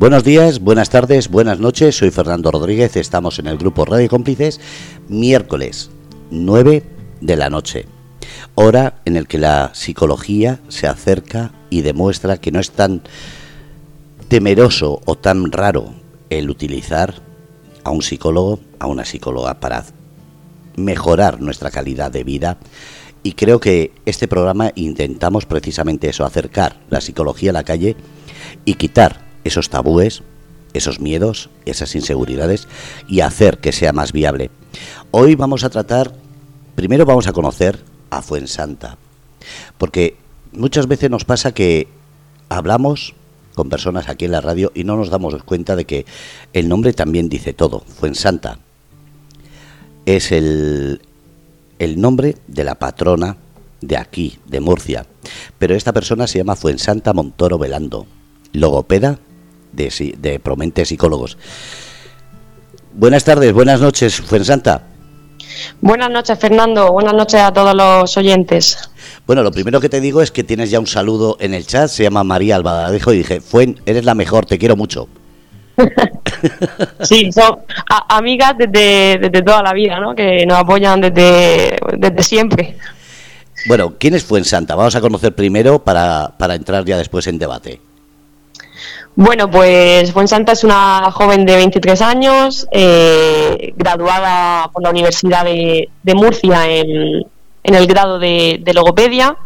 Buenos días, buenas tardes, buenas noches. Soy Fernando Rodríguez. Estamos en el grupo Radio Cómplices, miércoles 9 de la noche. Hora en el que la psicología se acerca y demuestra que no es tan temeroso o tan raro el utilizar a un psicólogo, a una psicóloga para mejorar nuestra calidad de vida. Y creo que este programa intentamos precisamente eso, acercar la psicología a la calle y quitar esos tabúes, esos miedos, esas inseguridades y hacer que sea más viable. Hoy vamos a tratar, primero vamos a conocer a Fuensanta, porque muchas veces nos pasa que hablamos con personas aquí en la radio y no nos damos cuenta de que el nombre también dice todo. Fuensanta es el, el nombre de la patrona de aquí, de Murcia. Pero esta persona se llama Fuensanta Montoro Velando, logopeda de, de Promente Psicólogos. Buenas tardes, buenas noches, Fuensanta. Buenas noches, Fernando. Buenas noches a todos los oyentes. Bueno, lo primero que te digo es que tienes ya un saludo en el chat. Se llama María Albadadejo y dije, Fuen, eres la mejor, te quiero mucho. sí, son amigas desde, desde, toda la vida, ¿no? Que nos apoyan desde, desde siempre. Bueno, ¿quién es Fuensanta? Vamos a conocer primero para, para entrar ya después en debate. Bueno, pues Fuensanta es una joven de 23 años, eh, graduada por la Universidad de, Murcia en, el grado de, logopedia.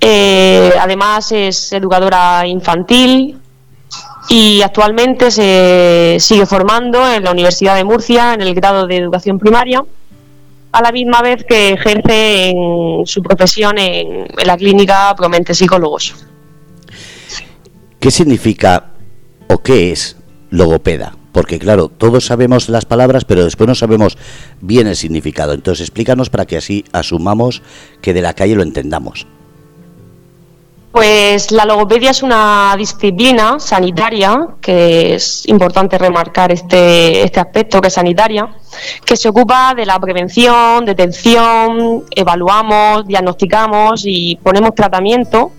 Eh, además es educadora infantil y actualmente se sigue formando en la Universidad de Murcia en el grado de educación primaria, a la misma vez que ejerce en su profesión en, en la clínica Promente Psicólogos. ¿Qué significa o qué es logopeda? Porque claro, todos sabemos las palabras, pero después no sabemos bien el significado. Entonces explícanos para que así asumamos que de la calle lo entendamos. Pues la logopedia es una disciplina sanitaria, que es importante remarcar este, este aspecto que es sanitaria, que se ocupa de la prevención, detención, evaluamos, diagnosticamos y ponemos tratamiento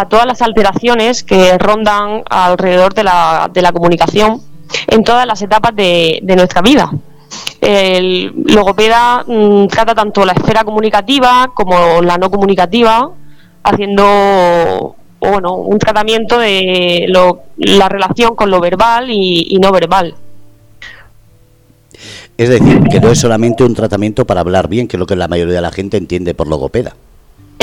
a todas las alteraciones que rondan alrededor de la, de la comunicación en todas las etapas de, nuestra vida. El logopeda mm, trata tanto la esfera comunicativa como la no comunicativa, haciendo bueno, un tratamiento de la relación con lo verbal y no verbal. Es decir, que no es solamente un tratamiento para hablar bien, que es lo que la mayoría de la gente entiende por logopeda.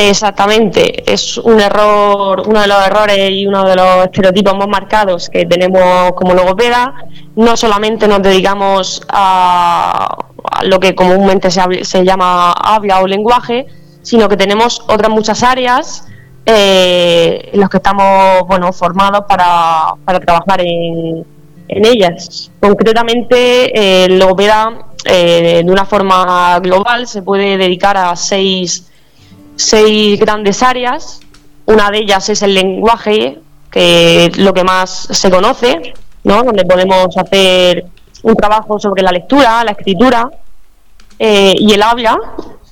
Exactamente, es un error, uno de los errores y uno de los estereotipos más marcados que tenemos como logopeda. No solamente nos dedicamos a, lo que comúnmente se, llama habla o lenguaje, sino que tenemos otras muchas áreas eh, en las que estamos bueno, formados para, trabajar en, ellas. Concretamente, el logopeda, eh, de una forma global, se puede dedicar a seis seis grandes áreas. Una de ellas es el lenguaje, que es lo que más se conoce, ¿no? donde podemos hacer un trabajo sobre la lectura, la escritura eh, y el habla,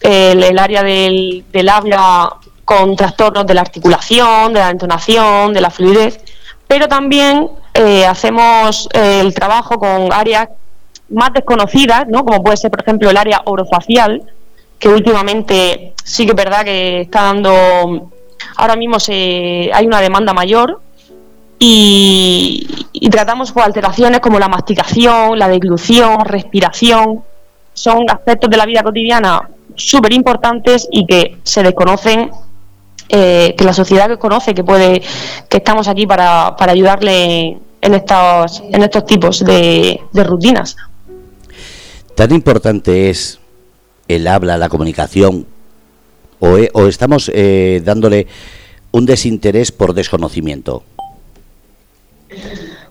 el, área del, del habla con trastornos de la articulación, de la entonación, de la fluidez, pero también eh, hacemos eh, el trabajo con áreas más desconocidas, ¿no? como puede ser, por ejemplo, el área orofacial, que últimamente sí que es verdad que está dando, ahora mismo se, hay una demanda mayor y, tratamos con alteraciones como la masticación, la deglución, respiración, son aspectos de la vida cotidiana súper importantes y que se desconocen, eh, que la sociedad que conoce, que puede, que estamos aquí para, para ayudarle en estos, en estos tipos de rutinas. Tan importante es el habla, la comunicación, o, e, estamos eh, dándole un desinterés por desconocimiento?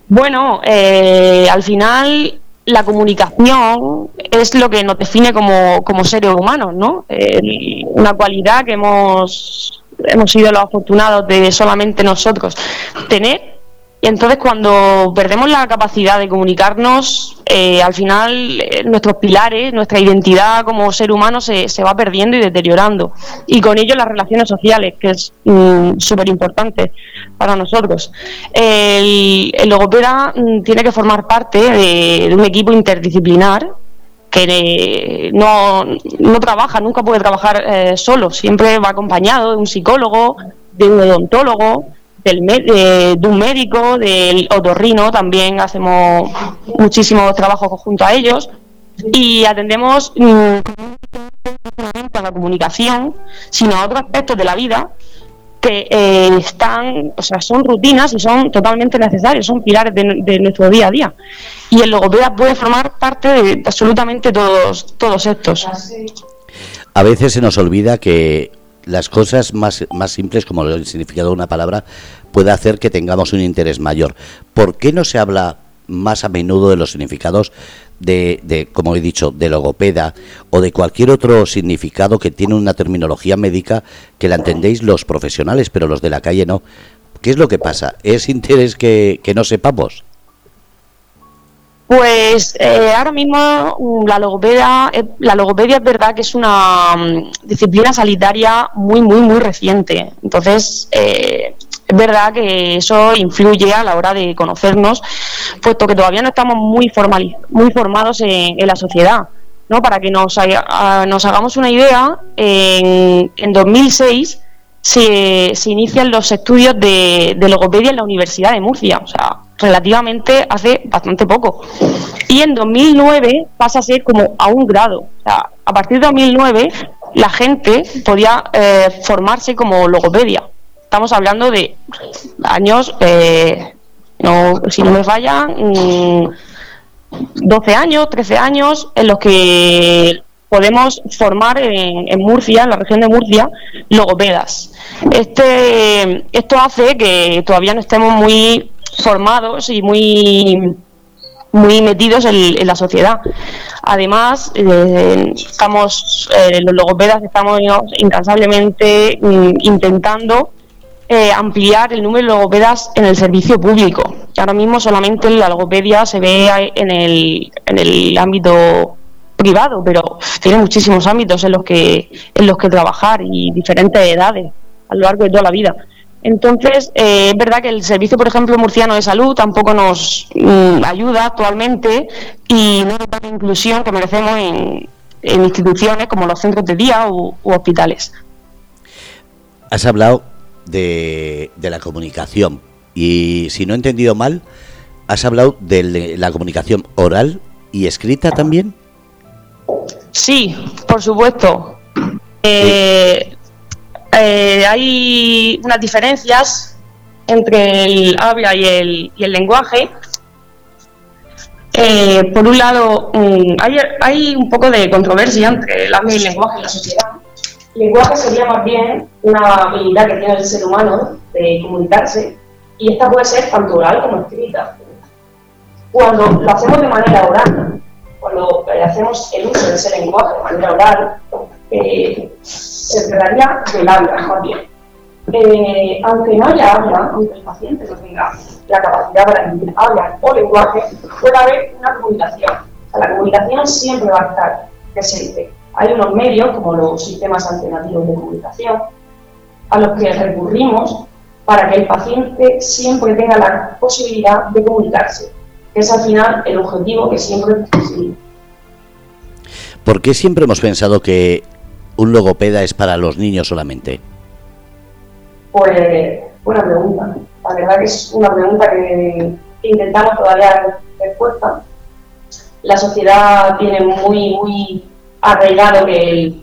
Bueno, eh, al final la comunicación es lo que nos define como, como seres humanos, ¿no? una cualidad que hemos, hemos sido los afortunados de solamente nosotros tener Y entonces cuando perdemos la capacidad de comunicarnos, eh, al final eh, nuestros pilares, nuestra identidad como ser humano se, se, va perdiendo y deteriorando. Y con ello las relaciones sociales, que es mm, súper importante para nosotros. El, logopeda mm, tiene que formar parte de, un equipo interdisciplinar que eh, no, no, trabaja, nunca puede trabajar solo, siempre va acompañado de un psicólogo, de un odontólogo, de un médico, del otorrino, también hacemos muchísimos trabajos junto a ellos y atendemos no a la comunicación, sino a otros aspectos de la vida que eh, están, o sea, son rutinas y son totalmente necesarios, son pilares de, nuestro día a día. Y el logopeda puede formar parte de absolutamente todos, todos estos. A veces se nos olvida que las cosas más, más simples, como el significado de una palabra, puede hacer que tengamos un interés mayor. ¿Por qué no se habla más a menudo de los significados de, de, como he dicho, de logopeda o de cualquier otro significado que tiene una terminología médica que la entendéis los profesionales, pero los de la calle no? ¿Qué es lo que pasa? ¿Es interés que, que no sepamos? Pues eh, ahora mismo mm, la logopedia, eh, la logopedia es verdad que es una mm, disciplina sanitaria muy, muy, muy reciente. Entonces, eh, es verdad que eso influye a la hora de conocernos, puesto que todavía no estamos muy, muy formados en, la sociedad. ¿no? Para que nos, nos hagamos una idea, en, en 2006 se, se, inician los estudios de, de logopedia en la Universidad de Murcia. O sea, relativamente hace bastante poco. Y en 2009 pasa a ser como a un grado. A partir de 2009 la gente podía eh, formarse como logopedia. Estamos hablando de años, eh, no, si no me fallan, 12 mm, años, 13 años, en los que podemos formar en, en, Murcia, en la región de Murcia, logopedas. Este, esto hace que todavía no estemos muy formados y muy muy metidos en, la sociedad. Además, eh, estamos, eh, los logopedas estamos incansablemente mm, intentando eh, ampliar el número de logopedas en el servicio público. Ahora mismo solamente la logopedia se ve en el, en el ámbito privado, pero tiene muchísimos ámbitos en los que en los que trabajar y diferentes edades a lo largo de toda la vida. Entonces, eh, es verdad que el servicio, por ejemplo, murciano de salud tampoco nos mm, ayuda actualmente y no nos da la inclusión que merecemos en, instituciones como los centros de día u, hospitales. Has hablado de, la comunicación y, si no he entendido mal, has hablado de la comunicación oral y escrita también. Sí, por supuesto. Eh, eh, hay unas diferencias entre el habla y el, y el lenguaje. Eh, por un lado, mm, hay, hay, un poco de controversia entre el habla y el lenguaje en la sociedad. El lenguaje sería más bien una habilidad que tiene el ser humano de comunicarse y esta puede ser tanto oral como escrita. Cuando lo hacemos de manera oral, cuando hacemos el uso de ese lenguaje de manera oral, eh, se trataría del habla. Eh, aunque no haya habla, aunque el paciente no tenga la capacidad para emitir habla o lenguaje, puede haber una comunicación. la comunicación siempre va a estar presente. Hay unos medios, como los sistemas alternativos de comunicación, a los que recurrimos para que el paciente siempre tenga la posibilidad de comunicarse, es al final el objetivo que siempre perseguimos. ¿Por qué siempre hemos pensado que un logopeda es para los niños solamente? Pues buena pregunta. La verdad que es una pregunta que intentamos todavía dar respuesta. La sociedad tiene muy, muy arraigado que,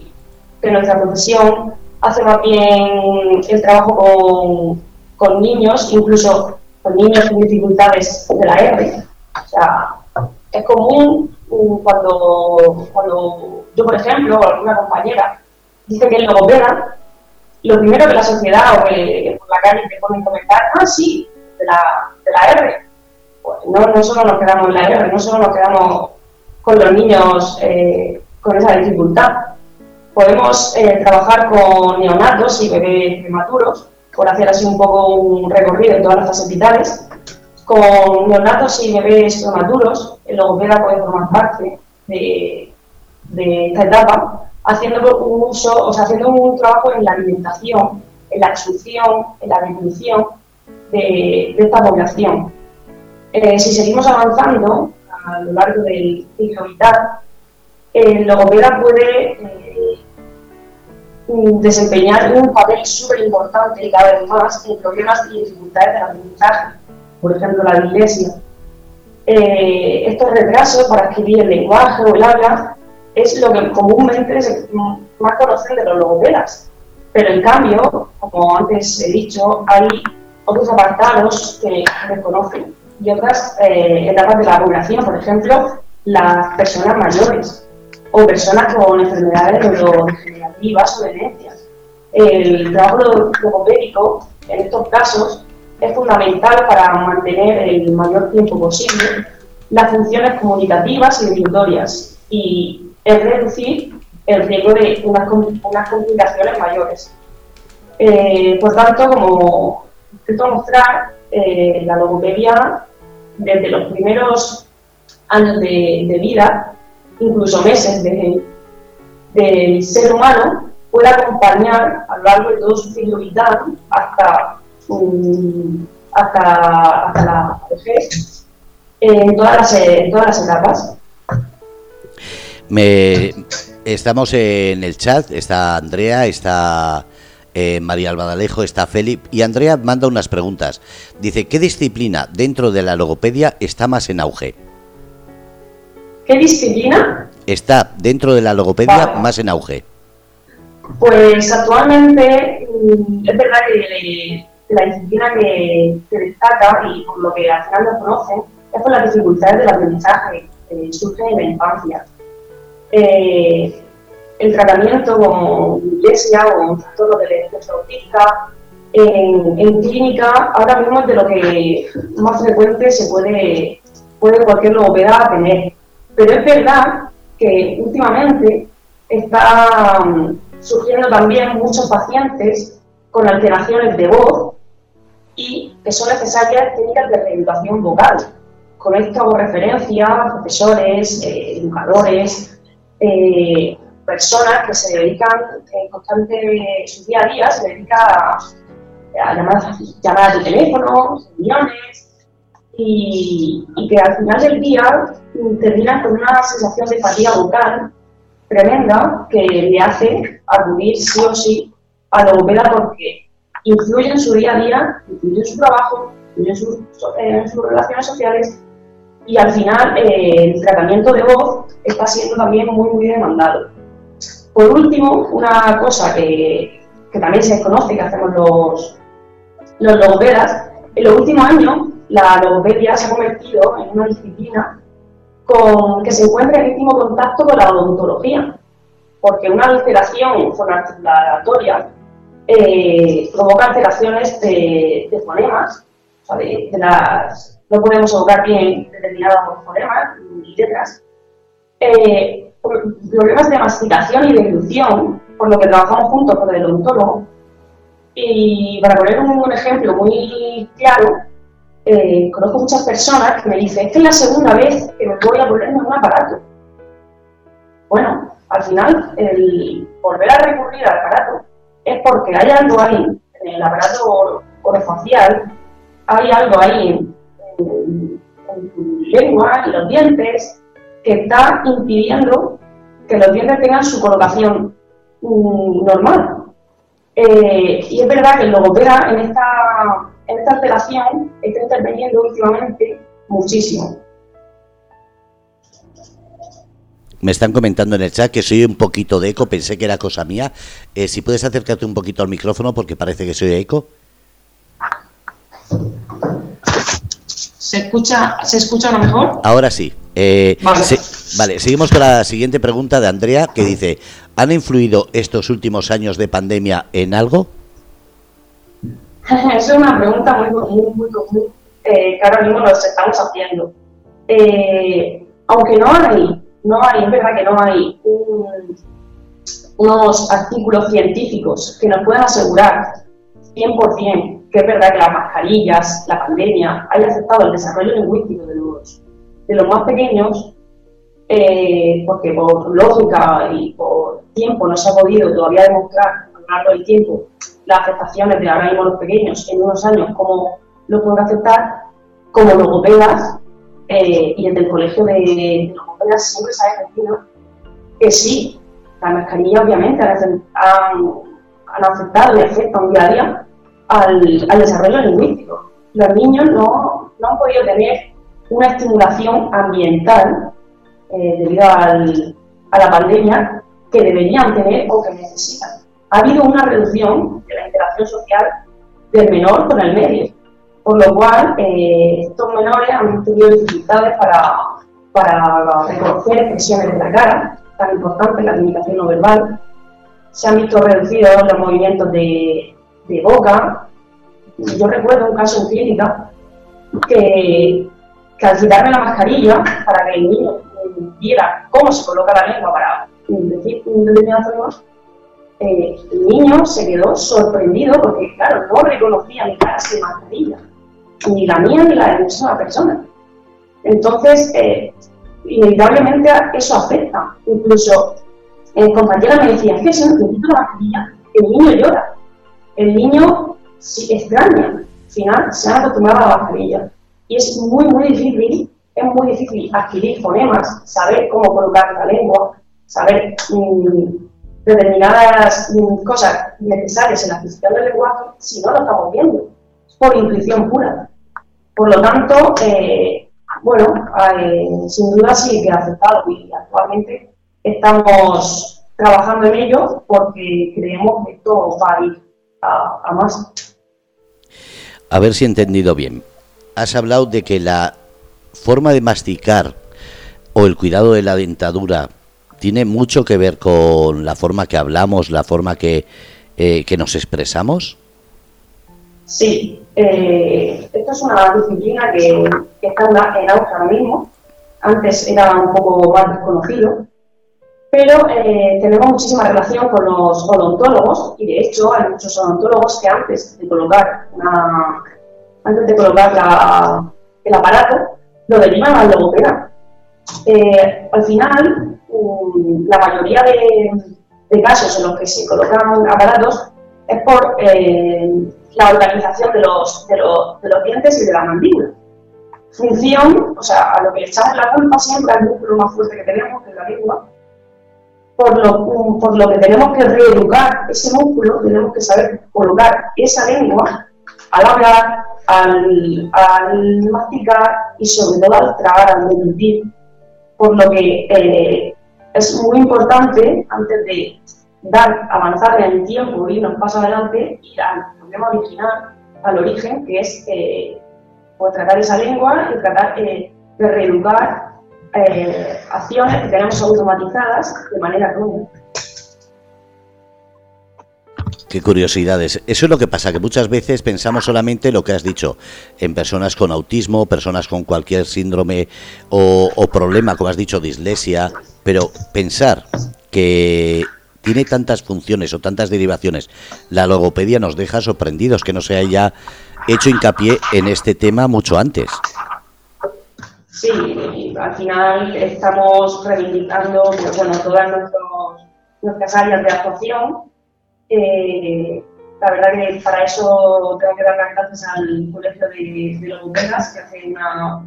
que nuestra profesión hace más bien el trabajo con, con niños, incluso con niños con dificultades de la R. O sea, es común cuando, cuando yo, por ejemplo, o alguna compañera dice que el logopeda, lo primero que la sociedad o por la calle te ponen comentar, ah, sí, de la, de la R. Pues no, no solo nos quedamos en la R, no solo nos quedamos con los niños eh, con esa dificultad. Podemos eh, trabajar con neonatos y bebés prematuros, por hacer así un poco un recorrido en todas las fases vitales. Con neonatos y bebés prematuros, el logopeda puede formar parte de, esta etapa, haciendo un uso, o sea, haciendo un trabajo en la alimentación, en la exclusión, en la disminución de, esta población. Eh, si seguimos avanzando a lo largo del ciclo vital, el logopeda puede eh, desempeñar un papel súper importante cada vez más en problemas y dificultades del aprendizaje, por ejemplo la dislexia. Eh, estos retrasos para escribir el lenguaje o el habla es lo que comúnmente se más conocen de los logopedas. Pero en cambio, como antes he dicho, hay otros apartados que desconocen y otras eh, etapas de la población, por ejemplo, las personas mayores o personas con enfermedades neurodegenerativas o demencias. El trabajo logopédico, en estos casos, es fundamental para mantener el mayor tiempo posible las funciones comunicativas y definitorias y es reducir el riesgo de unas, complicaciones mayores. Eh, por tanto, como intento mostrar, eh, la logopedia desde los primeros años de, vida, incluso meses del ser humano, puede acompañar a lo largo de todo su ciclo vital hasta, hasta, hasta la vejez en todas las, en todas las etapas. Me, estamos en el chat, está Andrea, está eh, María Albadalejo, está Felipe y Andrea manda unas preguntas. Dice, ¿qué disciplina dentro de la logopedia está más en auge? ¿Qué disciplina? Está dentro de la logopedia más en auge. Pues actualmente mm, es verdad que la disciplina que, destaca y por lo que al final lo conocen es por las dificultades del aprendizaje que surgen en la infancia. Eh, el tratamiento con iglesia o un trastorno de la autista en, en, clínica ahora mismo es de lo que más frecuente se puede, puede cualquier logopeda tener. Pero es verdad que últimamente está mm, surgiendo también muchos pacientes con alteraciones de voz y que son necesarias técnicas de reeducación vocal. Con esto hago referencia a profesores, eh, educadores, eh, personas que se dedican en constante su día a día, se dedica a, llamadas, llamadas de teléfono, reuniones, y, que al final del día terminan con una sensación de fatiga vocal tremenda que le hace acudir sí o sí a la logopeda porque influye en su día a día, influye en su trabajo, influye en sus, en sus relaciones sociales y al final eh, el tratamiento de voz está siendo también muy, muy demandado. Por último, una cosa que, también se desconoce que hacemos los, los logopedas, en los últimos años la logopedia se ha convertido en una disciplina con, que se encuentra en íntimo contacto con la odontología, porque una alteración fonoarticulatoria eh, provoca alteraciones de, fonemas, o de, las no podemos ahogar bien determinados fonemas y letras. Eh, problemas de masticación y de dilución, por lo que trabajamos juntos con el odontólogo. Y para poner un, ejemplo muy claro, eh, conozco muchas personas que me dicen, esta es la segunda vez que me voy a ponerme un aparato. Bueno, al final, el volver a recurrir al aparato es porque hay algo ahí, en el aparato orofacial, hay algo ahí en, lengua, y los dientes, que está impidiendo que los dientes tengan su colocación mm, normal. Eh, y es verdad que el logopeda en esta, en esta alteración está interviniendo últimamente muchísimo. Me están comentando en el chat que soy un poquito de eco, pensé que era cosa mía. Eh, si puedes acercarte un poquito al micrófono porque parece que soy eco. ¿Se escucha, ¿se escucha lo mejor? Ahora sí. Eh, vale. seguimos con la siguiente pregunta de Andrea que dice, ¿han influido estos últimos años de pandemia en algo? es una pregunta muy común, muy común, eh, que ahora mismo nos estamos haciendo. Eh, aunque no hay, no hay, es verdad que no hay unos artículos científicos que nos puedan asegurar 100% que es verdad que las mascarillas, la pandemia, haya afectado el desarrollo lingüístico de los, de los más pequeños, eh, porque por lógica y por tiempo no se ha podido todavía demostrar a lo largo del tiempo las afectaciones de ahora mismo los pequeños en unos años, cómo lo pueden afectar, como logopedas, eh, y desde el colegio de, logopedas siempre se ha defendido que sí, la mascarilla obviamente han, han, afectado y afectan día a día al, al desarrollo lingüístico. Los niños no, no, han podido tener una estimulación ambiental eh, debido al, a la pandemia que deberían tener o que necesitan. Ha habido una reducción de la interacción social del menor con el medio, por lo cual eh, estos menores han tenido dificultades para, para reconocer expresiones de la cara, tan importante la comunicación no verbal. Se han visto reducidos los movimientos de, de boca. Yo recuerdo un caso en clínica que, al quitarme la mascarilla para que el niño viera cómo se coloca la lengua para decir un determinado sonido, eh, el niño se quedó sorprendido porque, claro, no reconocía mi cara sin mascarilla, ni la mía ni la de esa persona. Entonces, eh, inevitablemente eso afecta. Incluso en compañera me decía, que si necesito la mascarilla, el niño llora. El niño si extraña. Al final se ha acostumbrado a la mascarilla. Y es muy, muy difícil, es muy difícil adquirir fonemas, saber cómo colocar la lengua, saber mm, determinadas mm, cosas necesarias en la adquisición del lenguaje si no lo estamos viendo, por intuición pura. Por lo tanto, eh, bueno, eh, sin duda sí que ha afectado y actualmente estamos trabajando en ello porque creemos que esto va a ir a, más. A ver si he entendido bien. Has hablado de que la forma de masticar o el cuidado de la dentadura tiene mucho que ver con la forma que hablamos, la forma que, eh, que nos expresamos. Sí, eh, esto es una disciplina que, está en auge ahora mismo. Antes era un poco más desconocido, pero eh, tenemos muchísima relación con los odontólogos y de hecho hay muchos odontólogos que antes de colocar antes de colocar el aparato lo derivan al logopeda. Eh, al final, mm, la mayoría de, casos en los que se colocan aparatos es por la organización de los, de los, de los dientes y de la mandíbula. Función, o sea, a lo que echamos la culpa siempre al músculo más fuerte que tenemos, que es la lengua, por lo, por lo que tenemos que reeducar ese músculo, tenemos que saber colocar esa lengua al hablar, al, al masticar y sobre todo al tragar, al deglutir. Por lo que eh, es muy importante, antes de dar, avanzar en el tiempo y irnos paso adelante, ir al problema original, al origen, que es eh, pues tratar esa lengua y tratar eh, de reeducar eh, acciones que tenemos automatizadas de manera común. Qué curiosidades. Eso es lo que pasa, que muchas veces pensamos solamente lo que has dicho, en personas con autismo, personas con cualquier síndrome o, o problema, como has dicho, dislexia, pero pensar que tiene tantas funciones o tantas derivaciones. La logopedia nos deja sorprendidos que no se haya hecho hincapié en este tema mucho antes. Sí, al final estamos reivindicando bueno, todas nuestras áreas de actuación. Eh, la verdad que para eso tengo que dar las gracias al Colegio de, de Logopedas, que hace una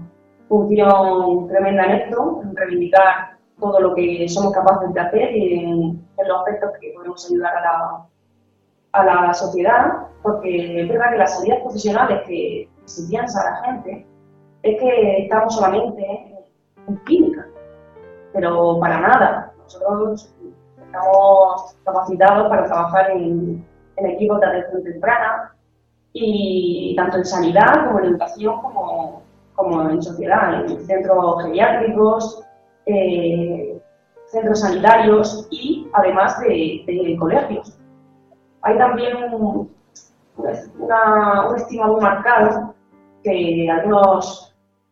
función tremenda en esto, en reivindicar todo lo que somos capaces de hacer y en, los aspectos que podemos ayudar a la, a la sociedad, porque es verdad que las salidas profesionales que se piensa la gente es que estamos solamente en clínica, pero para nada. Nosotros estamos capacitados para trabajar en, en equipos de atención temprana y tanto en sanidad como en educación como, como en sociedad, en centros geriátricos, eh, centros sanitarios y además de, colegios. Hay también un, una, estima muy marcado que algunos,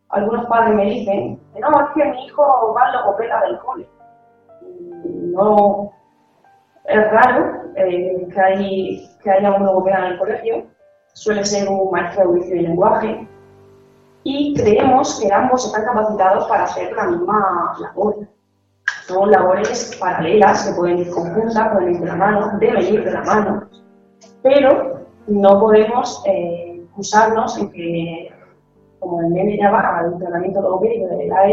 algunos padres me dicen no, es que mi hijo va a logopeda del cole. No, es raro eh, que haya un logopeda en el colegio, suele ser un maestro de audición y lenguaje, y creemos que ambos están capacitados para hacer la misma labor. Son labores paralelas que pueden ir conjuntas, pueden ir de la mano, deben ir de la mano, pero no podemos eh, usarnos en que, como el va al entrenamiento logopédico de la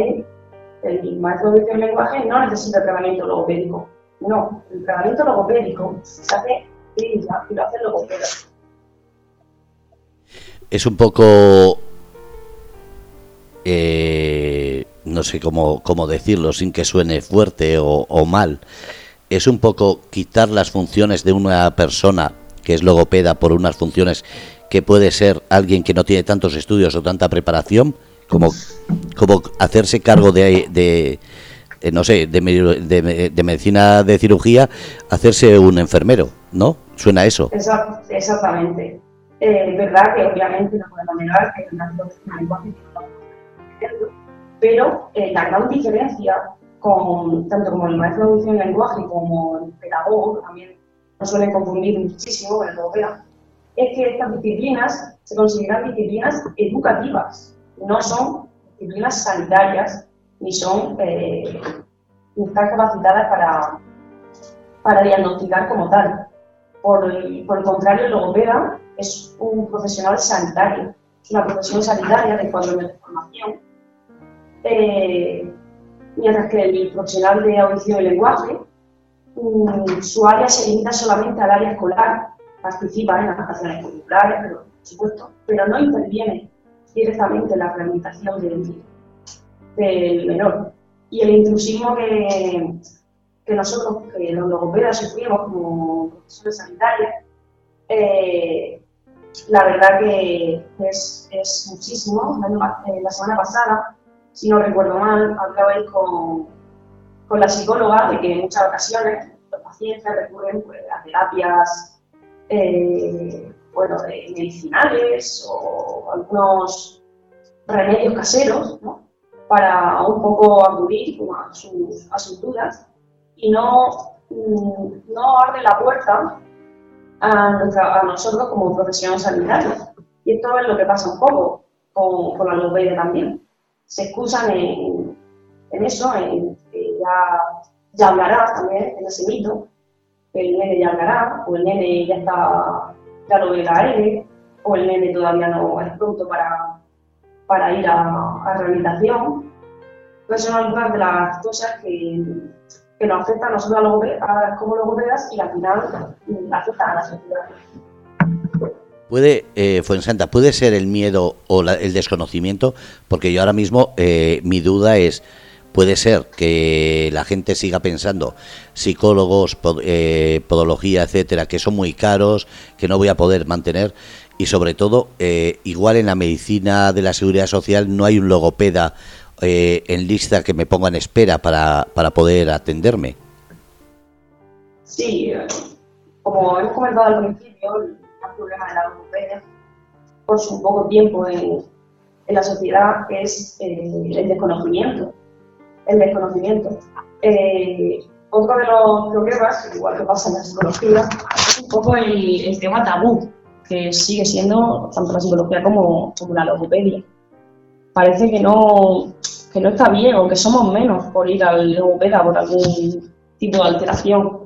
el maestro de audición y lenguaje no necesita tratamiento logopédico. No, el tratamiento logopédico se hace clínica y lo hace el logopeda. Es un poco eh, no sé cómo, cómo, decirlo sin que suene fuerte o, mal, es un poco quitar las funciones de una persona que es logopeda por unas funciones que puede ser alguien que no tiene tantos estudios o tanta preparación, como, como hacerse cargo de, de no sé, de, medicina de cirugía, hacerse un enfermero, ¿no? ¿Suena eso? exactamente. Eh, es verdad que obviamente no podemos negar que lenguaje pero eh, la gran diferencia, con, tanto como el maestro de lenguaje como el pedagogo, también nos suelen confundir muchísimo con el europeo, es que estas disciplinas se consideran disciplinas educativas, no son disciplinas sanitarias, ni son eh, están capacitadas para, para diagnosticar como tal. Por el, por el contrario, el logopeda es un profesional sanitario, es una profesión sanitaria de cuatro años de formación. Eh, mientras que el profesional de audición y lenguaje, mm, su área se limita solamente al área escolar, participa en las acciones curriculares, pero, por supuesto, pero no interviene directamente en la rehabilitación del, del menor. Y el intrusismo que, que nosotros, que los logopedas sufrimos como profesores sanitarios, eh, la verdad que es, es muchísimo. La, la semana pasada si no recuerdo mal, hablabais con, con la psicóloga de que en muchas ocasiones los pacientes recurren pues, a terapias eh, bueno, medicinales o algunos remedios caseros para un poco acudir a, sus, a sus dudas. Y no, mm, no abre la puerta a, a nosotros como profesionales sanitarios. Y esto es lo que pasa un poco con, con la logopeda también. Se excusan en, eso, en que ya, ya hablará también en ese mito, el nene ya hablará, o el nene ya está, ya lo ve la L, o el nene todavía no es pronto para, para ir a, a rehabilitación. Pues son algunas de las cosas que, que nos afectan a nosotros como logopedas y al final afectan a la sociedad. Puede, eh, Fuensanta, puede ser el miedo o el desconocimiento, porque yo ahora mismo eh, mi duda es, puede ser que la gente siga pensando psicólogos, eh, podología, etcétera, que son muy caros, que no voy a poder mantener, y sobre todo, eh, igual en la medicina de la seguridad social no hay un logopeda en lista que me ponga en espera para, para poder atenderme. Sí, como hemos comentado al principio, problema de la logopedia por su poco tiempo en, la sociedad es eh, el desconocimiento. El desconocimiento. Eh, otro de los problemas, igual que pasa en la psicología, es un poco el, tema tabú, que sigue siendo tanto la psicología como, como la logopedia. Parece que no, que no está bien o que somos menos por ir al logopeda por algún tipo de alteración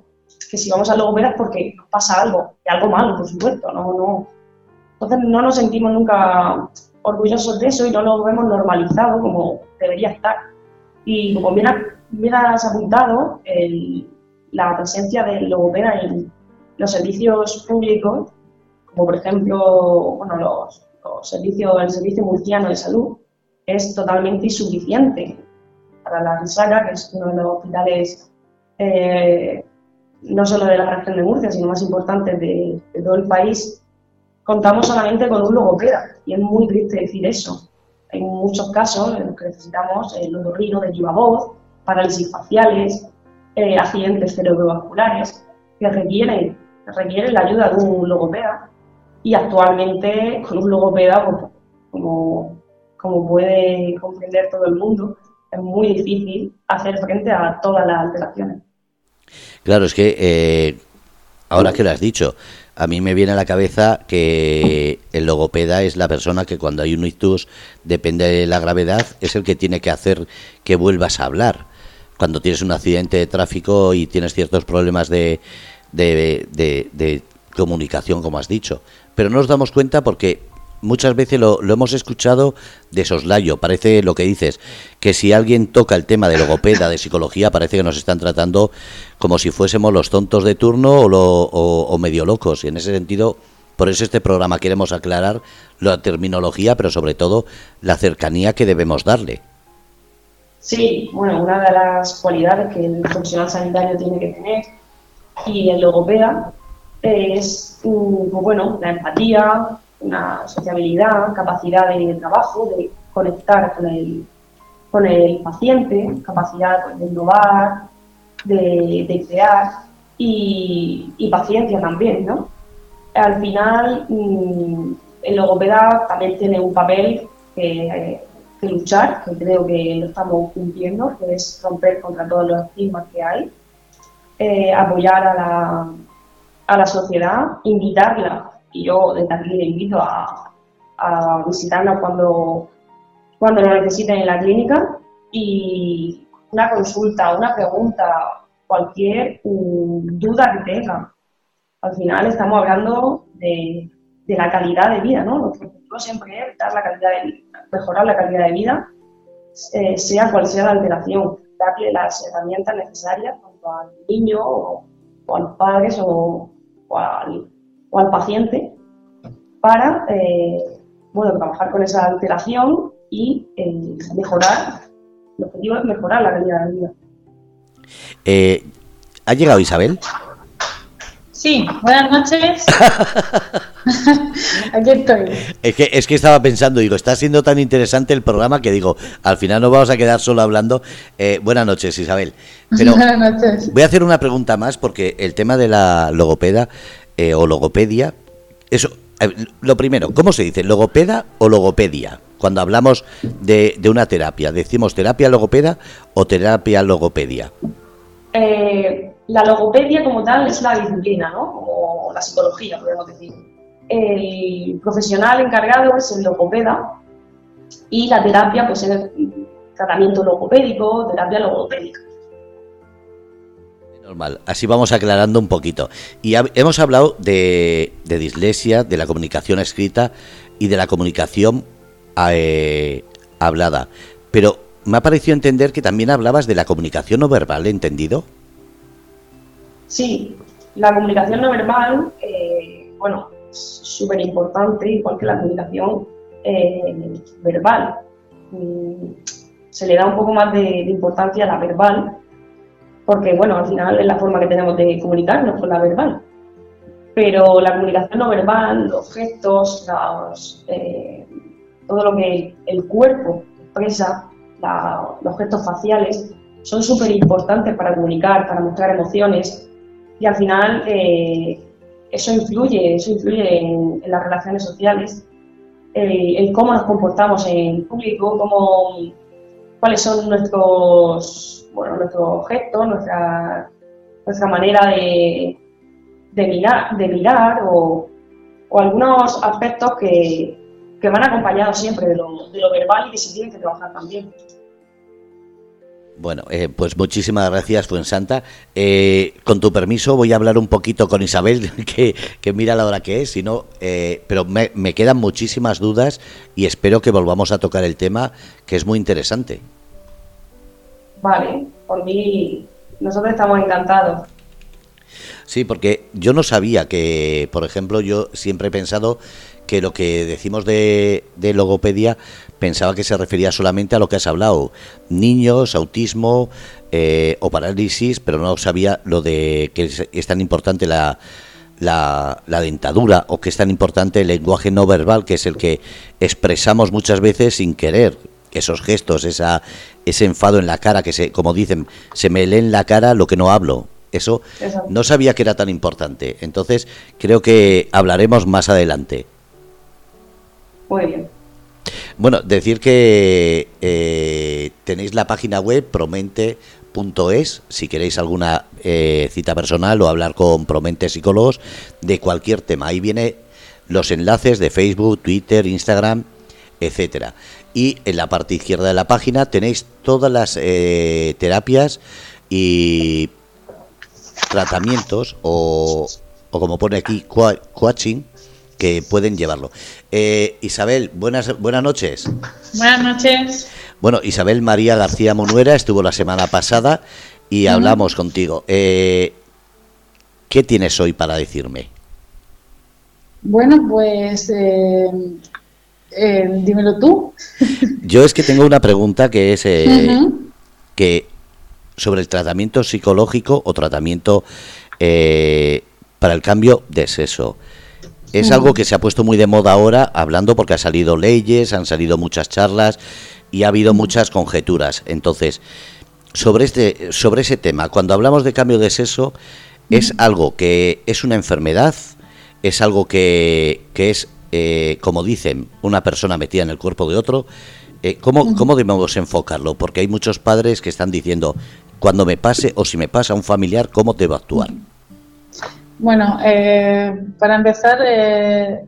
que si vamos a logopeda es porque pasa algo, y algo malo, por supuesto, no, no. Entonces no nos sentimos nunca orgullosos de eso y no lo vemos normalizado como debería estar. Y como bien, has apuntado, la presencia del logopeda en los servicios públicos, como por ejemplo bueno, los, servicios, el Servicio Murciano de Salud, es totalmente insuficiente. Para la Risaga, que es uno de los hospitales eh, no solo de la región de Murcia, sino más importante de, todo el país, contamos solamente con un logopeda. Y es muy triste decir eso. Hay muchos casos en los que necesitamos el otorrino de viva parálisis faciales, eh, accidentes cerebrovasculares, que requieren, requieren la ayuda de un logopeda. Y actualmente, con un logopeda, pues, como, como puede comprender todo el mundo, es muy difícil hacer frente a todas las alteraciones. Claro, es que eh, ahora que lo has dicho, a mí me viene a la cabeza que el logopeda es la persona que cuando hay un ictus, depende de la gravedad, es el que tiene que hacer que vuelvas a hablar. Cuando tienes un accidente de tráfico y tienes ciertos problemas de, de, de comunicación, como has dicho. Pero no nos damos cuenta porque muchas veces lo, hemos escuchado de soslayo. Parece lo que dices, que si alguien toca el tema de logopeda, de psicología, parece que nos están tratando como si fuésemos los tontos de turno o, o, medio locos. Y en ese sentido, por eso este programa queremos aclarar la terminología, pero sobre todo la cercanía que debemos darle. Sí, bueno, una de las cualidades que el profesional sanitario tiene que tener y el logopeda es, mm, pues bueno, la empatía, una sociabilidad, capacidad de trabajo, de conectar con el, con el paciente, capacidad de innovar, de, crear y, paciencia también, ¿no? Al final, mm, el logopeda también tiene un papel que, luchar, que creo que lo estamos cumpliendo, que es romper contra todos los estigmas que hay, eh, apoyar a la, a la sociedad, invitarla y yo desde aquí le invito a, a visitarnos cuando, cuando lo necesiten en la clínica y una consulta, una pregunta, cualquier mm, duda que tengan. Al final estamos hablando de, de la calidad de vida, ¿no? Nuestro objetivo siempre es dar la calidad de, mejorar la calidad de vida, eh, sea cual sea la alteración, darle las herramientas necesarias tanto al niño o, a los padres o, o al o al paciente para eh, bueno, trabajar con esa alteración y eh, mejorar, el objetivo es mejorar la calidad de vida. Eh, ¿Ha llegado Isabel? Sí, buenas noches. Aquí estoy. Es que, es que estaba pensando, digo, está siendo tan interesante el programa que digo, al final no vamos a quedar solo hablando. buenas noches, Isabel. Pero buenas noches. Voy a hacer una pregunta más porque el tema de la logopeda eh, o logopedia. Eso, eh, lo primero, ¿cómo se dice? ¿Logopeda o logopedia? Cuando hablamos de, una terapia, ¿decimos terapia logopeda o terapia logopedia? Eh, la logopedia como tal es la disciplina, ¿no? Como la psicología, podemos decir. El profesional encargado es el logopeda y la terapia pues es el tratamiento logopédico, terapia logopédica. Normal, así vamos aclarando un poquito. Y hemos hablado de, dislexia, de la comunicación escrita y de la comunicación eh, hablada. Pero me ha parecido entender que también hablabas de la comunicación no verbal, ¿entendido? Sí, la comunicación no verbal, eh, bueno, es súper importante, igual que la comunicación eh, verbal. Mm, se le da un poco más de importancia a la verbal porque bueno, al final es la forma que tenemos de comunicarnos con la verbal. Pero la comunicación no verbal, los gestos, eh, todo lo que el cuerpo expresa, los gestos faciales, son súper importantes para comunicar, para mostrar emociones y al final eh, eso influye, eso influye en, las relaciones sociales, el, cómo nos comportamos en público, cómo, cuáles son nuestros bueno, nuestro gesto, nuestra, nuestra manera de, de, mirar, de mirar o, algunos aspectos que, van acompañados siempre de lo, de lo verbal y que se tienen que trabajar también. Bueno, eh, pues muchísimas gracias, Fuensanta. Eh, con tu permiso, voy a hablar un poquito con Isabel, que, que mira la hora que es, sino, eh, pero me, me, quedan muchísimas dudas y espero que volvamos a tocar el tema, que es muy interesante. Vale, por mí nosotros estamos encantados. Sí, porque yo no sabía que, por ejemplo, yo siempre he pensado que lo que decimos de, logopedia pensaba que se refería solamente a lo que has hablado, niños, autismo eh, o parálisis, pero no sabía lo de que es, tan importante la, la, la, dentadura o que es tan importante el lenguaje no verbal, que es el que expresamos muchas veces sin querer esos gestos, esa, ese enfado en la cara, que se, como dicen, se me lee en la cara lo que no hablo. Eso no sabía que era tan importante. Entonces, creo que hablaremos más adelante. Muy bien. Bueno, decir que eh, tenéis la página web promente promentes.es si queréis alguna eh, cita personal o hablar con promentes psicólogos de cualquier tema. Ahí viene los enlaces de Facebook, Twitter, Instagram, etcétera. Y en la parte izquierda de la página tenéis todas las eh, terapias y tratamientos o, o como pone aquí, coaching que pueden llevarlo. Eh, Isabel, buenas, buenas noches. Buenas noches. Bueno, Isabel María García Monuera estuvo la semana pasada y hablamos contigo. Eh, ¿Qué tienes hoy para decirme? Bueno, pues eh, dímelo tú. Yo es que tengo una pregunta que es que sobre el tratamiento psicológico o tratamiento para el cambio de sexo. Es algo que se ha puesto muy de moda ahora, hablando porque ha salido leyes, han salido muchas charlas y ha habido muchas conjeturas. Entonces, sobre este, sobre ese tema, cuando hablamos de cambio de sexo, es algo que es una enfermedad, es algo que, que es, eh, como dicen, una persona metida en el cuerpo de otro. Eh, ¿cómo, ¿Cómo debemos enfocarlo? Porque hay muchos padres que están diciendo, cuando me pase o si me pasa a un familiar, ¿cómo debo actuar? Bueno, eh, para empezar, eh,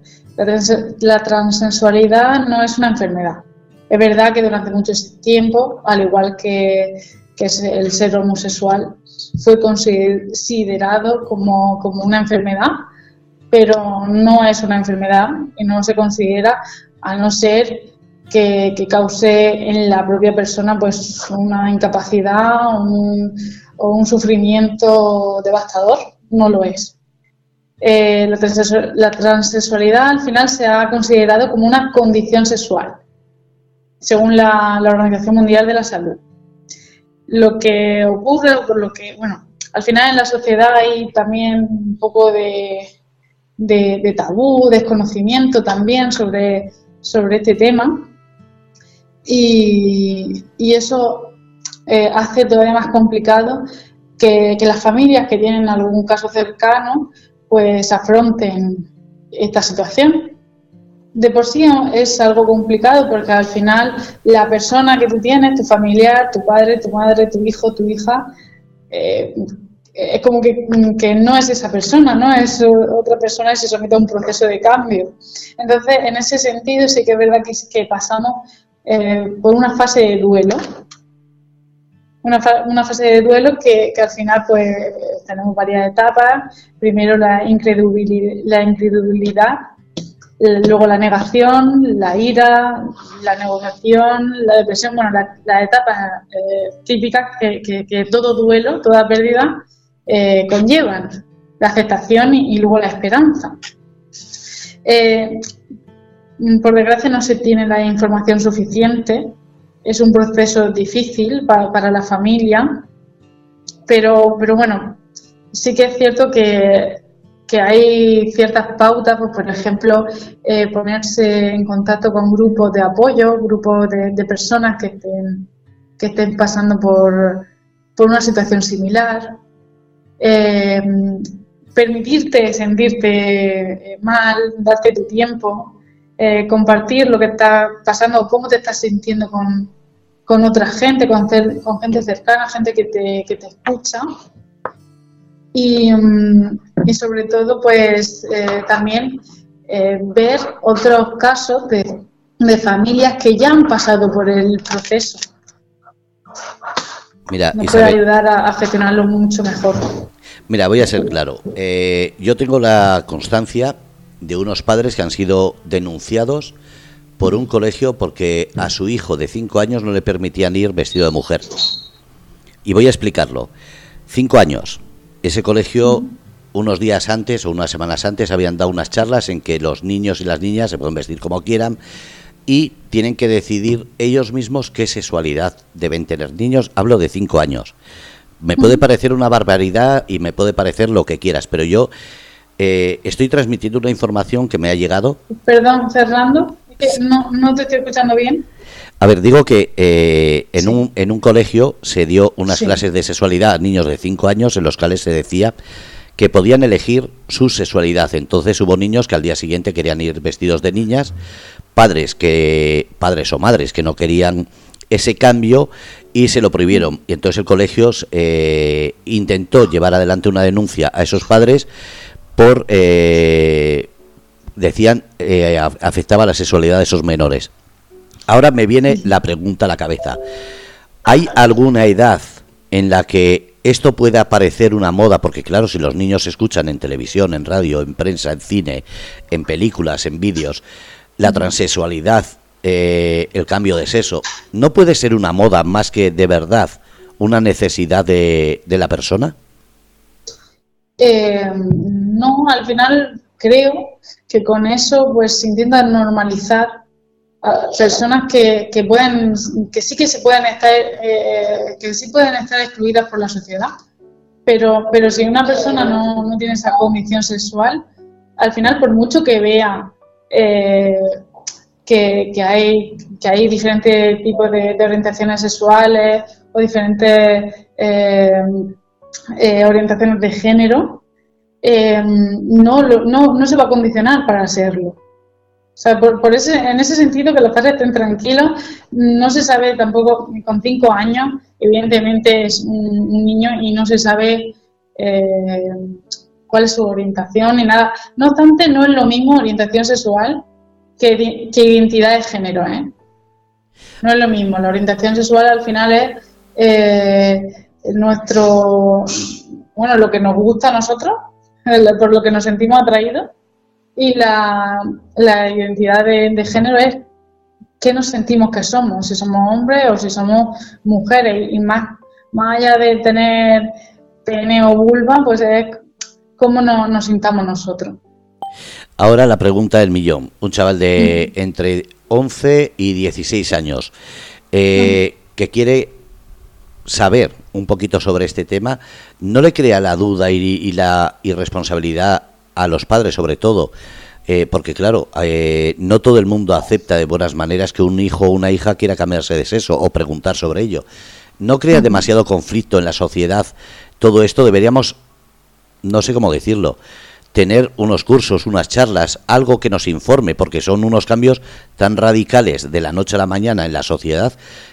la, transensualidad no es una enfermedad. Es verdad que durante mucho tiempo, al igual que, el ser homosexual, fue considerado como, una enfermedad, pero no es una enfermedad y no se considera, a no ser que, cause en la propia persona pues una incapacidad o un sufrimiento devastador, no lo es. Eh, la, transexualidad al final se ha considerado como una condición sexual, según la, Organización Mundial de la Salud. Lo que ocurre, por lo que, bueno, al final en la sociedad hay también un poco de, tabú, desconocimiento también sobre, sobre este tema. Y, eso eh, hace todavía más complicado que, las familias que tienen algún caso cercano pues afronten esta situación. De por sí es algo complicado porque al final la persona que tú tienes, tu familiar, tu padre, tu madre, tu hijo, tu hija, eh, es como que, no es esa persona, ¿no? Es otra persona y se somete a un proceso de cambio. Entonces, en ese sentido sí que es verdad que, que pasamos eh, por una fase de duelo, una, una fase de duelo que, al final pues tenemos varias etapas. Primero la incredulidad, la luego la negación, la ira, la negociación, la depresión, bueno, las etapas eh, típicas que, que, todo duelo, toda pérdida eh, conllevan. La aceptación y, luego la esperanza. Eh, por desgracia no se tiene la información suficiente es un proceso difícil para, la familia, pero, bueno, sí que es cierto que, hay ciertas pautas, pues, por ejemplo, eh, ponerse en contacto con grupos de apoyo, grupos de, personas que estén, que estén pasando por, una situación similar, eh, permitirte sentirte eh, mal, darte tu tiempo, compartir lo que está pasando o cómo te estás sintiendo con, con otra gente, con, con gente cercana, gente que te, que te escucha. Y, mm, y, sobre todo, pues eh, también eh, ver otros casos de, de, familias que ya han pasado por el proceso. Mira, Nos puede ayudar a, gestionarlo mucho mejor. Mira, voy a ser claro. Eh, yo tengo la constancia de unos padres que han sido denunciados por un colegio porque a su hijo de cinco años no le permitían ir vestido de mujer. Y voy a explicarlo. Cinco años. Ese colegio, unos días antes o unas semanas antes, habían dado unas charlas en que los niños y las niñas se pueden vestir como quieran y tienen que decidir ellos mismos qué sexualidad deben tener. Niños, hablo de cinco años. Me puede parecer una barbaridad y me puede parecer lo que quieras, pero yo eh, estoy transmitiendo una información que me ha llegado. Perdón, Fernando no, no te estoy escuchando bien. A ver, digo que eh, en, un, en un colegio se dio unas clases de sexualidad a niños de 5 años en los cuales se decía que podían elegir su sexualidad. Entonces hubo niños que al día siguiente querían ir vestidos de niñas, padres que padres o madres que no querían ese cambio y se lo prohibieron. Y entonces el colegio eh, intentó llevar adelante una denuncia a esos padres por, eh, decían, eh, afectaba la sexualidad de esos menores. Ahora me viene la pregunta a la cabeza. ¿Hay alguna edad en la que esto pueda parecer una moda? Porque claro, si los niños escuchan en televisión, en radio, en prensa, en cine, en películas, en vídeos, la transexualidad, eh, el cambio de sexo, ¿no puede ser una moda más que de verdad una necesidad de, la persona? Eh, no, al final creo que con eso pues se intenta normalizar a personas que, que pueden que sí que se pueden estar eh, que sí pueden estar excluidas por la sociedad. Pero pero si una persona no, no tiene esa condición sexual al final por mucho que vea que, hay, que hay diferentes tipos de, orientaciones sexuales o diferentes eh, eh, orientaciones de género, eh, no, no, no, se va a condicionar para serlo. O sea, por, ese, en ese sentido, que los padres estén tranquilos, no se sabe tampoco, con cinco años, evidentemente es un, niño y no se sabe cuál es su orientación ni nada. No obstante, no es lo mismo orientación sexual que, identidad de género, ¿eh? No es lo mismo, la orientación sexual al final es eh, nuestro, bueno, lo que nos gusta a nosotros, por lo que nos sentimos atraídos, y la, identidad de, género es qué nos sentimos que somos, si somos hombres o si somos mujeres, y más, más allá de tener pene o vulva, pues es cómo nos sintamos nosotros. Ahora la pregunta del millón. Un chaval de entre 11 y 16 años eh, que quiere saber un poquito sobre este tema, ¿no le crea la duda y, la irresponsabilidad a los padres sobre todo? Eh, porque claro, eh, no todo el mundo acepta de buenas maneras que un hijo o una hija quiera cambiarse de sexo o preguntar sobre ello. ¿No crea demasiado conflicto en la sociedad todo esto? Deberíamos, no sé cómo decirlo, tener unos cursos, unas charlas, algo que nos informe, porque son unos cambios tan radicales de la noche a la mañana en la sociedad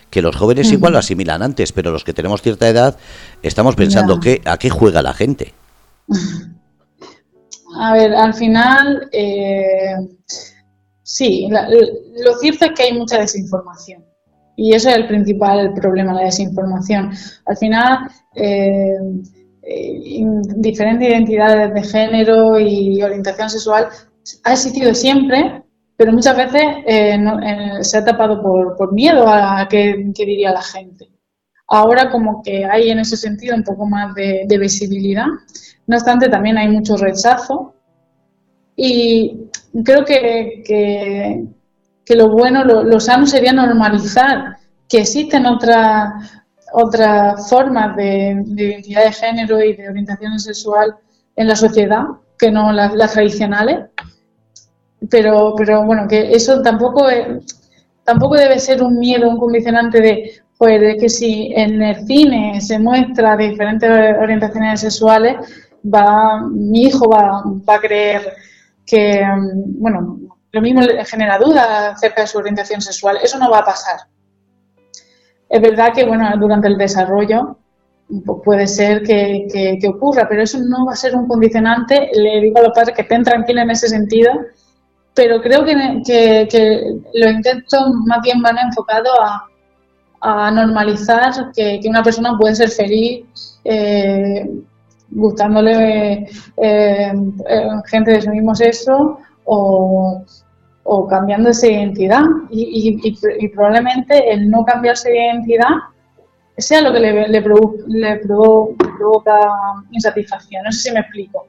que los jóvenes igual lo asimilan antes, pero los que tenemos cierta edad estamos pensando que a qué juega la gente. A ver, al final, eh, sí, lo cierto es que hay mucha desinformación. Y eso es el principal problema, la desinformación. Al final, eh, eh, diferentes identidades de género y orientación sexual ha existido siempre, pero muchas veces eh, eh, se ha tapado por, miedo a qué, diría la gente. Ahora como que hay en ese sentido un poco más de, visibilidad, no obstante también hay mucho rechazo y creo que, que, lo bueno, lo, lo sano sería normalizar que existen otras otras formas de, identidad de género y de orientación sexual en la sociedad que no las, tradicionales. Pero, pero bueno, que eso tampoco, tampoco debe ser un miedo, un condicionante de, pues, de que si en el cine se muestra diferentes orientaciones sexuales, va, mi hijo va, va a creer que, bueno, lo mismo genera dudas acerca de su orientación sexual. Eso no va a pasar. Es verdad que bueno, durante el desarrollo pues puede ser que, ocurra, pero eso no va a ser un condicionante. Le digo a los padres que estén tranquilos en ese sentido, pero creo que, los intentos más bien van enfocados a, normalizar que, una persona puede ser feliz eh, gustándole eh, gente de su mismo sexo o, o cambiando esa identidad y, probablemente el no cambiarse de identidad sea lo que le, le, provoca insatisfacción. No sé si me explico.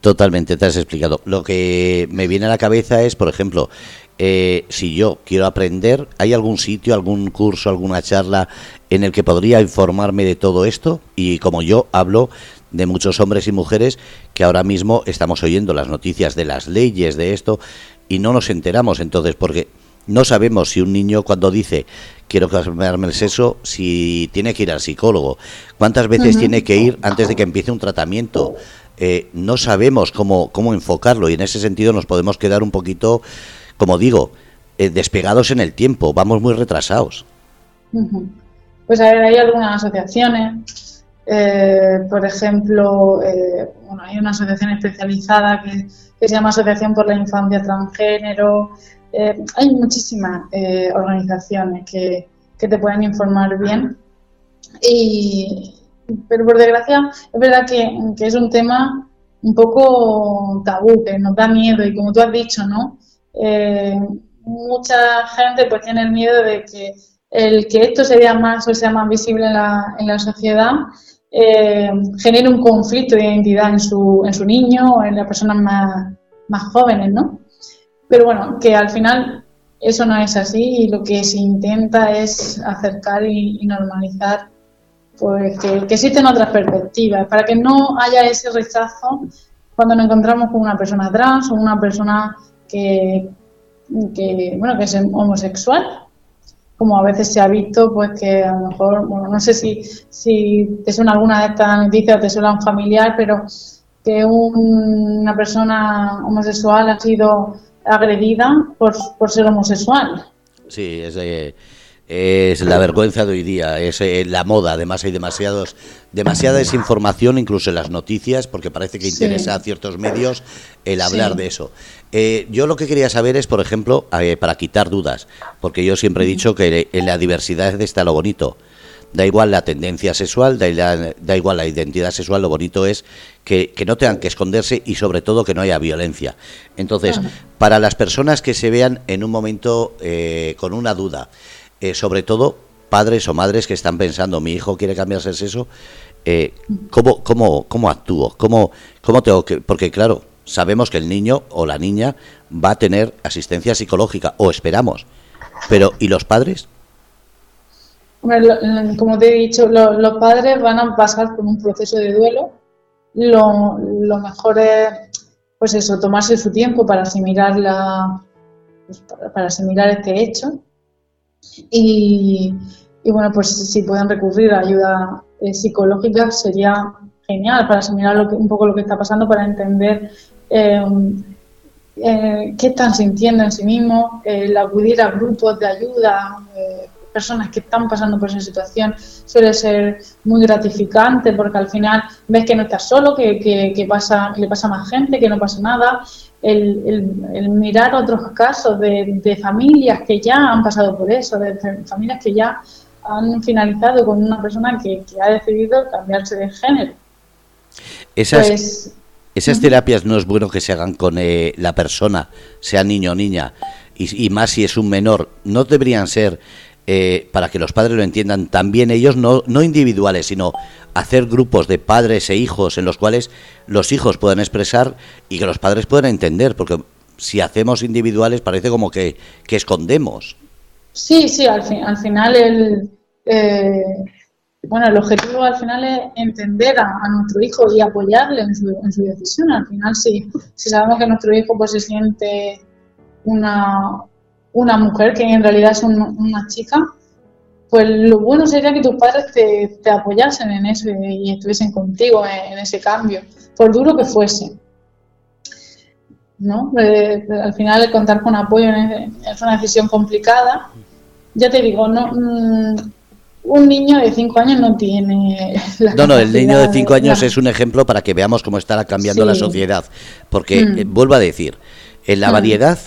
Totalmente, te has explicado. Lo que me viene a la cabeza es, por ejemplo, eh, si yo quiero aprender, ¿hay algún sitio, algún curso, alguna charla en el que podría informarme de todo esto? Y como yo hablo de muchos hombres y mujeres que ahora mismo estamos oyendo las noticias de las leyes de esto y no nos enteramos. Entonces porque no sabemos si un niño cuando dice quiero cambiarme el sexo, si tiene que ir al psicólogo, cuántas veces tiene que ir antes de que empiece un tratamiento. Eh, no sabemos cómo, cómo enfocarlo y en ese sentido nos podemos quedar un poquito, como digo, eh, despegados en el tiempo, vamos muy retrasados. Pues hay algunas asociaciones, eh, por ejemplo, eh, bueno, hay una asociación especializada que, se llama Asociación por la Infancia Transgénero. Eh, hay muchísimas organizaciones que, que, te pueden informar bien. Y, pero por desgracia, es verdad que, que, es un tema un poco tabú, que nos da miedo. Y como tú has dicho, ¿no? mucha gente pues tiene el miedo de que el que esto se vea más o sea más visible en la, en la sociedad eh, genere un conflicto de identidad en su, en su niño o en las personas más, más jóvenes, ¿no? Pero bueno, que al final eso no es así y lo que se intenta es acercar y, normalizar pues que, existen otras perspectivas para que no haya ese rechazo cuando nos encontramos con una persona trans o una persona que, que bueno que es homosexual como a veces se ha visto, pues que a lo mejor, bueno, no sé si, si te suena alguna de estas noticias, te suena un familiar, pero que una persona homosexual ha sido agredida por, por ser homosexual. Sí, es, de es la vergüenza de hoy día, es eh, la moda, además hay demasiados, demasiada desinformación incluso en las noticias, porque parece que interesa a ciertos medios el hablar de eso. Eh, yo lo que quería saber es, por ejemplo, eh, para quitar dudas, porque yo siempre he dicho que en la diversidad está lo bonito. Da igual la tendencia sexual, da, igual la identidad sexual, lo bonito es que, no tengan que esconderse y sobre todo que no haya violencia. Entonces, para las personas que se vean en un momento con una duda, eh, sobre todo padres o madres que están pensando, mi hijo quiere cambiarse el sexo, eh, ¿cómo, cómo, cómo actúo? ¿Cómo, ¿Cómo tengo que...? Porque claro, sabemos que el niño o la niña va a tener asistencia psicológica, o esperamos, pero ¿y los padres? como te he dicho, los padres van a pasar por un proceso de duelo. Lo, lo mejor es, pues eso, tomarse su tiempo para asimilar, la, pues para asimilar este hecho y, bueno, pues si pueden recurrir a ayuda eh, psicológica sería genial para asimilar lo que, un poco lo que está pasando, para entender eh, eh, qué están sintiendo en sí mismos, el acudir a grupos de ayuda, personas que están pasando por esa situación suele ser muy gratificante porque al final ves que no estás solo, que, que, pasa, que le pasa a más gente, que no pasa nada el, mirar otros casos de, familias que ya han pasado por eso, de familias que ya han finalizado con una persona que, ha decidido cambiarse de género. Esas, pues, esas terapias no es bueno que se hagan con eh, la persona, sea niño o niña, y, y, más si es un menor, no deberían ser, eh, para que los padres lo entiendan, también ellos, no, no individuales, sino hacer grupos de padres e hijos en los cuales los hijos puedan expresar y que los padres puedan entender, porque si hacemos individuales parece como que, escondemos. Sí, sí, al, al final el, eh, bueno, el objetivo al final es entender a, nuestro hijo y apoyarle en su, en su decisión. Al final, si, si sabemos que nuestro hijo pues se siente una, una mujer que en realidad es una chica, pues lo bueno sería que tus padres te, te apoyasen en eso y, estuviesen contigo en, ese cambio, por duro que fuese. ¿no? Eh, al final contar con apoyo es una decisión complicada. Ya te digo, no, mm, un niño de 5 años no tiene... no, no, el niño de 5 años es un ejemplo para que veamos cómo está cambiando la sociedad. Porque, mm. eh, vuelvo a decir, en la mm. variedad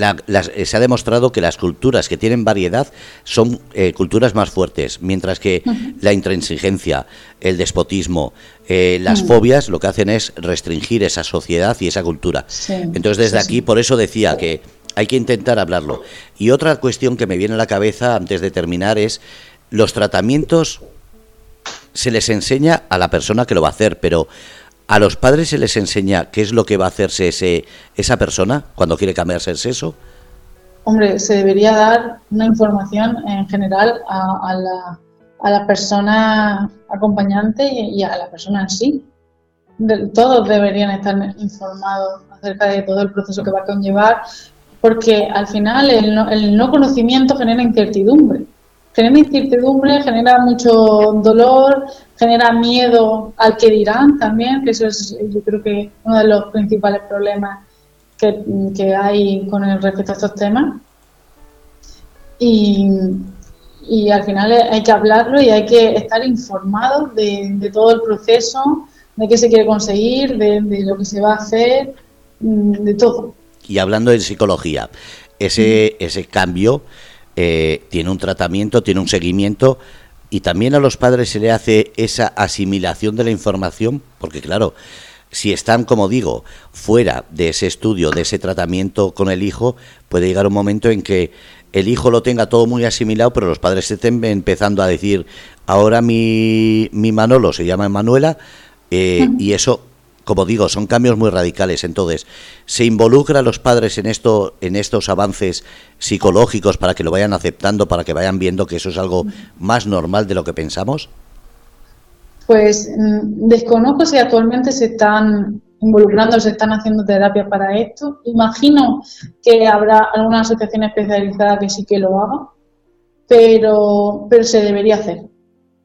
eh, se ha demostrado que las culturas que tienen variedad son eh, culturas más fuertes, mientras que la intransigencia, el despotismo, eh, las fobias lo que hacen es restringir esa sociedad y esa cultura. Entonces, desde aquí, por eso decía que hay que intentar hablarlo. Y otra cuestión que me viene a la cabeza antes de terminar es los tratamientos se les enseña a la persona que lo va a hacer, pero ¿A los padres se les enseña qué es lo que va a hacerse ese, esa persona cuando quiere cambiarse el sexo? Hombre, se debería dar una información en general a, la, a la, persona acompañante y, a la persona en sí. todos deberían estar informados acerca de todo el proceso que va a conllevar, porque al final el el no conocimiento genera incertidumbre genera incertidumbre, genera mucho dolor, genera miedo al que dirán también, que eso es yo creo que uno de los principales problemas que, hay con el respecto a estos temas. Y, y al final hay que hablarlo y hay que estar informados de, todo el proceso, de qué se quiere conseguir, de, lo que se va a hacer, mm, de todo. Y hablando de psicología, ese, ese cambio eh, tiene un tratamiento, tiene un seguimiento y también a los padres se le hace esa asimilación de la información, porque claro, si están, como digo, fuera de ese estudio, de ese tratamiento con el hijo, puede llegar un momento en que el hijo lo tenga todo muy asimilado, pero los padres estén empezando a decir, ahora mi, mi Manolo se llama Manuela, eh, y eso, como digo, son cambios muy radicales. Entonces, ¿se involucra a los padres en, esto, en estos avances psicológicos para que lo vayan aceptando, para que vayan viendo que eso es algo más normal de lo que pensamos? Pues mm, desconozco si actualmente se están involucrando, se están haciendo terapia para esto. Imagino que habrá alguna asociación especializada que sí que lo haga, pero, pero se debería hacer.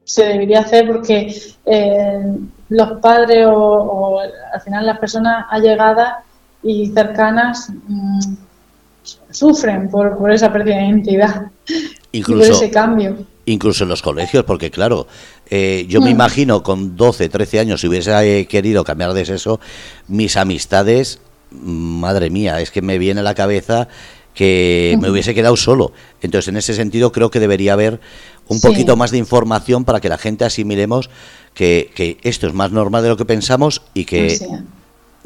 Se debería hacer porque eh, los padres o, al final las personas allegadas y cercanas mm, sufren por, por esa pérdida de identidad y por ese cambio. incluso en los colegios, porque claro, eh, yo me imagino con 12, 13 años, si hubiese querido cambiar de sexo, mis amistades, madre mía, es que me viene a la cabeza que me hubiese quedado solo. Entonces, en ese sentido, creo que debería haber un poquito más de información para que la gente asimilemos que, que, esto es más normal de lo que pensamos y que,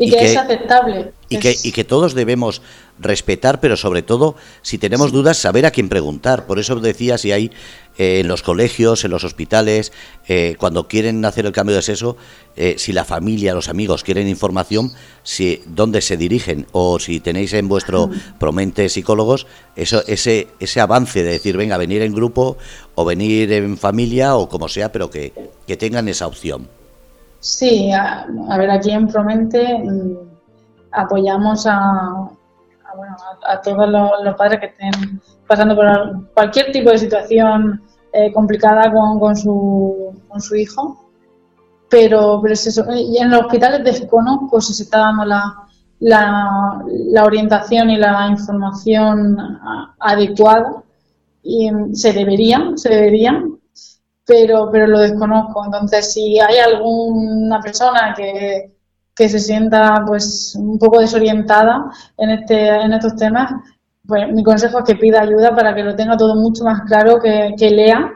y, que, es aceptable. Y, Que, y que todos debemos respetar, pero sobre todo, si tenemos dudas, saber a quién preguntar. Por eso decía, si hay eh, en los colegios, en los hospitales, eh, cuando quieren hacer el cambio de sexo, eh, si la familia, los amigos quieren información, si dónde se dirigen o si tenéis en vuestro promente psicólogos eso, ese, ese avance de decir, venga, venir en grupo o venir en familia o como sea, pero que, que tengan esa opción. Sí, a, ver, aquí en Promente mm, apoyamos a, bueno, a, todos los, padres que estén pasando por cualquier tipo de situación eh, complicada con, con, su, con su hijo. Pero, pero es eso. Y en los hospitales desconozco si se está dando la, la, la orientación y la información adecuada. Y mm, se deberían, se deberían, pero, pero lo desconozco. Entonces, si hay alguna persona que, se sienta pues un poco desorientada en, este, en estos temas, pues mi consejo es que pida ayuda para que lo tenga todo mucho más claro, que, que lea,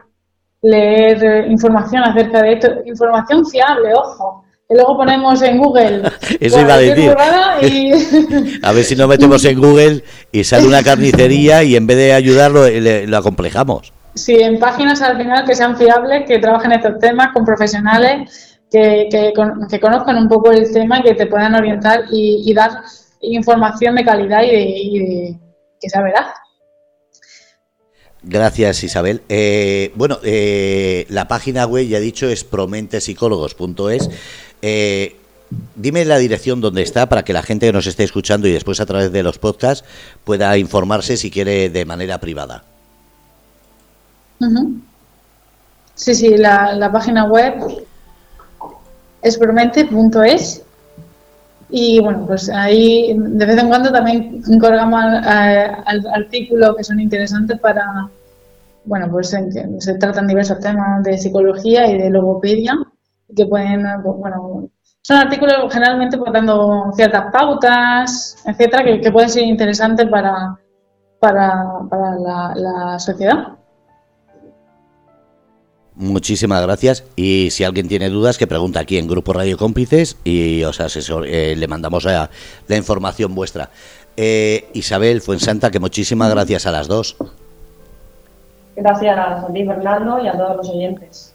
leer información acerca de esto, información fiable, ojo. Que luego ponemos en Google. Eso iba a decir. a ver si nos metemos en Google y sale una carnicería y en vez de ayudarlo, lo acomplejamos. Sí, en páginas al final que sean fiables, que trabajen estos temas con profesionales que, que, conozcan un poco el tema y que te puedan orientar y, dar información de calidad y, de, que sea verdad. Gracias Isabel. Eh, bueno, eh, la página web ya he dicho es promentesicólogos.es. Eh, dime la dirección donde está para que la gente que nos esté escuchando y después a través de los podcasts pueda informarse si quiere de manera privada. Sí, sí, la, página web es promente.es y bueno, pues ahí de vez en cuando también colgamos artículos que son interesantes para, bueno, pues en que se tratan diversos temas de psicología y de logopedia que pueden, bueno, son artículos generalmente pues, dando ciertas pautas, etcétera, que, pueden ser interesantes para, para, la sociedad. Muchísimas gracias. Y si alguien tiene dudas, que pregunta aquí en Grupo Radio Cómplices y os asesor, eh, le mandamos la información vuestra. Eh, Isabel Fuensanta, que muchísimas gracias a las dos. Gracias a ti, Fernando, y a todos los oyentes.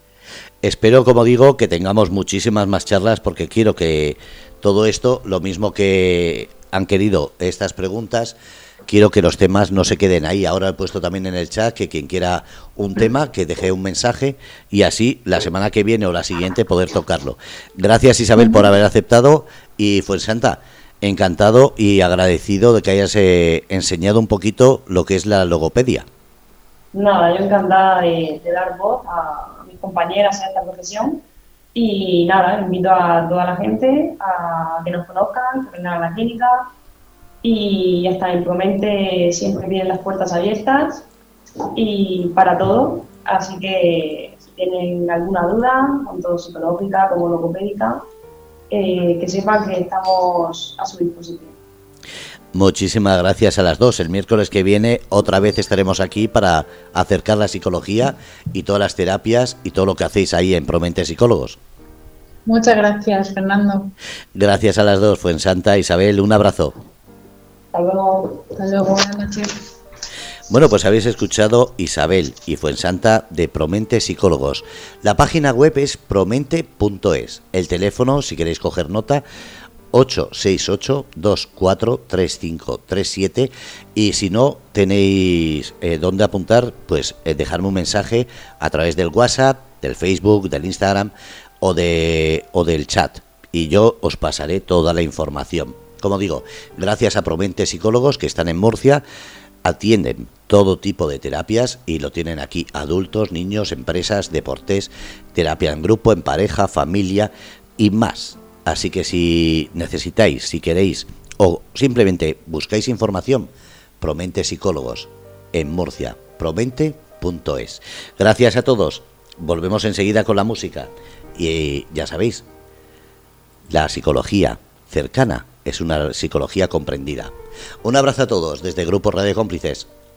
Espero, como digo, que tengamos muchísimas más charlas porque quiero que todo esto, lo mismo que han querido estas preguntas, quiero que los temas no se queden ahí. Ahora he puesto también en el chat que quien quiera un tema, que deje un mensaje y así la semana que viene o la siguiente poder tocarlo. Gracias Isabel por haber aceptado y Fuensanta, encantado y agradecido de que hayas eh, enseñado un poquito lo que es la logopedia. Nada, yo encantada de, dar voz a mis compañeras en esta profesión y nada, invito a toda la gente a que nos conozcan, que vengan a la clínica, y hasta en Promente siempre tienen las puertas abiertas y para todo. Así que si tienen alguna duda, tanto psicológica como logopédica, eh, que sepan que estamos a su disposición. Muchísimas gracias a las dos. El miércoles que viene otra vez estaremos aquí para acercar la psicología y todas las terapias y todo lo que hacéis ahí en Promente Psicólogos. Muchas gracias, Fernando. Gracias a las dos, Fuensanta, Isabel, un abrazo. Hasta luego. Hasta luego, buenas noches. Bueno, pues habéis escuchado Isabel y Fuensanta de Promente Psicólogos. La página web es promente.es. El teléfono, si queréis coger nota, 868-243537 y si no tenéis eh, dónde apuntar, pues eh, dejarme un mensaje a través del WhatsApp, del Facebook, del Instagram o, de, o del chat y yo os pasaré toda la información. Como digo, gracias a Promente Psicólogos que están en Murcia, atienden todo tipo de terapias y lo tienen aquí adultos, niños, empresas, deportes, terapia en grupo, en pareja, familia y más. Así que si necesitáis, si queréis o simplemente buscáis información, Promente Psicólogos en Murcia, promente.es. Gracias a todos. Volvemos enseguida con la música. Y ya sabéis, la psicología cercana es una psicología comprendida. Un abrazo a todos desde Grupo Radio Cómplices.